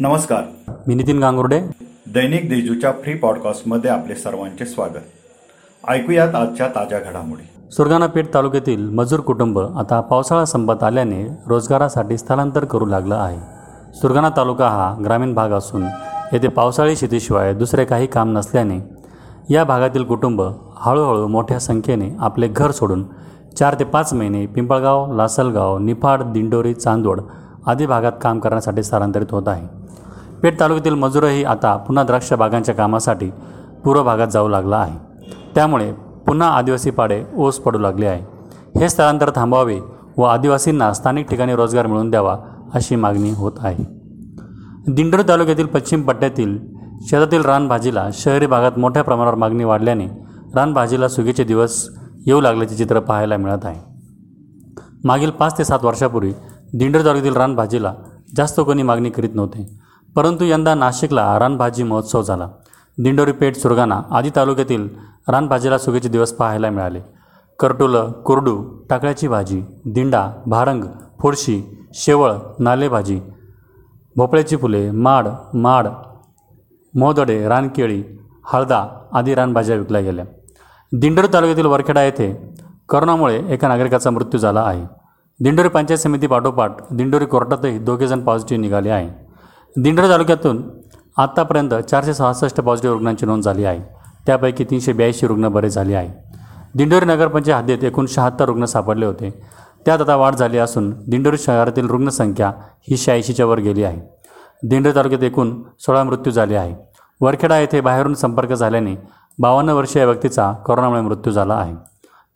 नमस्कार. मी नितीन गांगुर्डे. दैनिक देजूच्या फ्री पॉडकास्टमध्ये आपले सर्वांचे स्वागत. ऐकूयात आजच्या ताज्या घडामोडी. सुरगाणा पेठ तालुक्यातील मजूर कुटुंब आता पावसाळा संपत आल्याने रोजगारासाठी स्थलांतर करू लागलं आहे. सुरगाणा तालुका हा ग्रामीण भाग असून येथे पावसाळी शेतीशिवाय दुसरे काही काम नसल्याने या भागातील कुटुंब हळूहळू मोठ्या संख्येने आपले घर सोडून चार ते पाच महिने पिंपळगाव लासलगाव निफाड दिंडोरी चांदवड आदी भागात काम करण्यासाठी स्थलांतरित होत आहे. पेठ तालुक्यातील मजूरही आता पुन्हा द्राक्ष बागांच्या कामासाठी पूर्व भागात जाऊ लागला आहे. त्यामुळे पुन्हा आदिवासी पाडे ओस पडू लागले आहे. हे स्थलांतर थांबावे व आदिवासींना स्थानिक ठिकाणी रोजगार मिळवून द्यावा अशी मागणी होत आहे. दिंडोरी तालुक्यातील पश्चिम पट्ट्यातील शेतातील रानभाजीला शहरी भागात मोठ्या प्रमाणावर मागणी वाढल्याने रानभाजीला सुगीचे दिवस येऊ लागल्याचे चित्र पाहायला मिळत आहे. मागील पाच ते सात वर्षापूर्वी दिंडर तालुक्यातील रानभाजीला जास्त कोणी मागणी करीत नव्हते. परंतु यंदा नाशिकला रानभाजी महोत्सव झाला. दिंडोरी पेठ सुरगाणा आदी तालुक्यातील रानभाजीला सुगीचे दिवस पाहायला मिळाले. करटुलं कुरडू टाकळ्याची भाजी दिंडा भारंग फोडशी शेवळ नालेभाजी भोपळ्याची फुले माड माड मोदडे रानकेळी हळदा आदी रानभाज्या विकल्या गेल्या. दिंडोरी तालुक्यातील वरखेडा येथे करोनामुळे एका नागरिकाचा मृत्यू झाला आहे. दिंडोरी पंचायत समिती पाठोपाठ दिंडोरी कोर्टातही दोघेजण पॉझिटिव्ह निघाले आहे. दिंडोरी तालुक्यातून आत्तापर्यंत चारशे सहासष्ट पॉझिटिव्ह रुग्णांची नोंद झाली आहे. त्यापैकी तीनशे ब्याऐंशी रुग्ण बरे झाले आहे. दिंडोरी नगरपंचायत हद्दीत एकूण शहात्तर रुग्ण सापडले होते. त्यात आता वाढ झाली असून दिंडोरी शहरातील रुग्णसंख्या ही शहाऐंशीच्या वर गेली आहे. दिंडोरी तालुक्यात एकूण सोळा मृत्यू झाले आहे. वरखेडा येथे बाहेरून संपर्क झाल्याने बावन्न वर्षीय व्यक्तीचा कोरोनामुळे मृत्यू झाला आहे.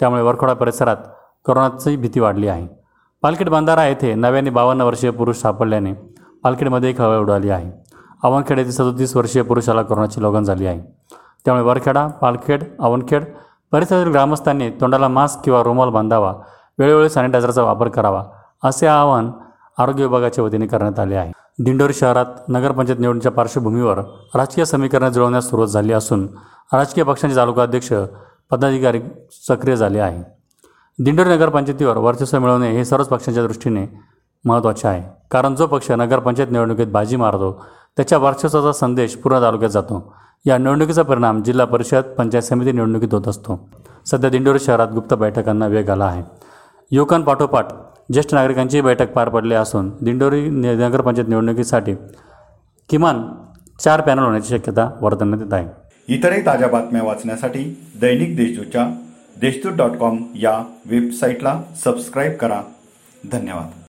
त्यामुळे वरखेडा परिसरात कोरोनाची भीती वाढली आहे. पालखेड बांधारा येथे नव्याने बावन्न वर्षीय पुरुष सापडल्याने पालखेडमध्ये एक हवा उडाली आहे. अवनखेड येथे सदोतीस वर्षीय पुरुषाला कोरोनाची लागण झाली आहे. त्यामुळे वरखेडा पालखेड अवनखेड परिसरातील ग्रामस्थांनी तोंडाला मास्क किंवा रुमाल बांधावा वेळोवेळी सॅनिटायझरचा वापर करावा असे आवाहन आरोग्य विभागाच्या वतीने करण्यात आले आहे. दिंडोरी शहरात नगरपंचायत निवडणुकीच्या पार्श्वभूमीवर राजकीय समीकरणं जुळवण्यास सुरुवात झाली असून राजकीय पक्षांचे तालुका अध्यक्ष पदाधिकारी सक्रिय झाले आहे दिंडोरी नगरपंचायतीवर वर्चस्व मिळवणे हे सर्वच पक्षांच्या दृष्टीने महत्त्वाचे आहे. कारण जो पक्ष नगरपंचायत निवडणुकीत बाजी मारतो त्याच्या वर्चस्वाचा संदेश पूर्ण तालुक्यात जातो. या निवडणुकीचा परिणाम जिल्हा परिषद पंचायत समिती निवडणुकीत होत असतो. सध्या दिंडोरी शहरात गुप्त बैठकांना वेग आला आहे. युवकांपाठोपाठ ज्येष्ठ नागरिकांची बैठक पार पडली असून दिंडोरी नगरपंचायत निवडणुकीसाठी किमान चार पॅनल होण्याची शक्यता वर्तवण्यात येत आहे. इतरही ताज्या बातम्या वाचण्यासाठी दैनिक देशदूतच्या देशदूत डॉट कॉम या वेबसाईटला सबस्क्राईब करा. धन्यवाद.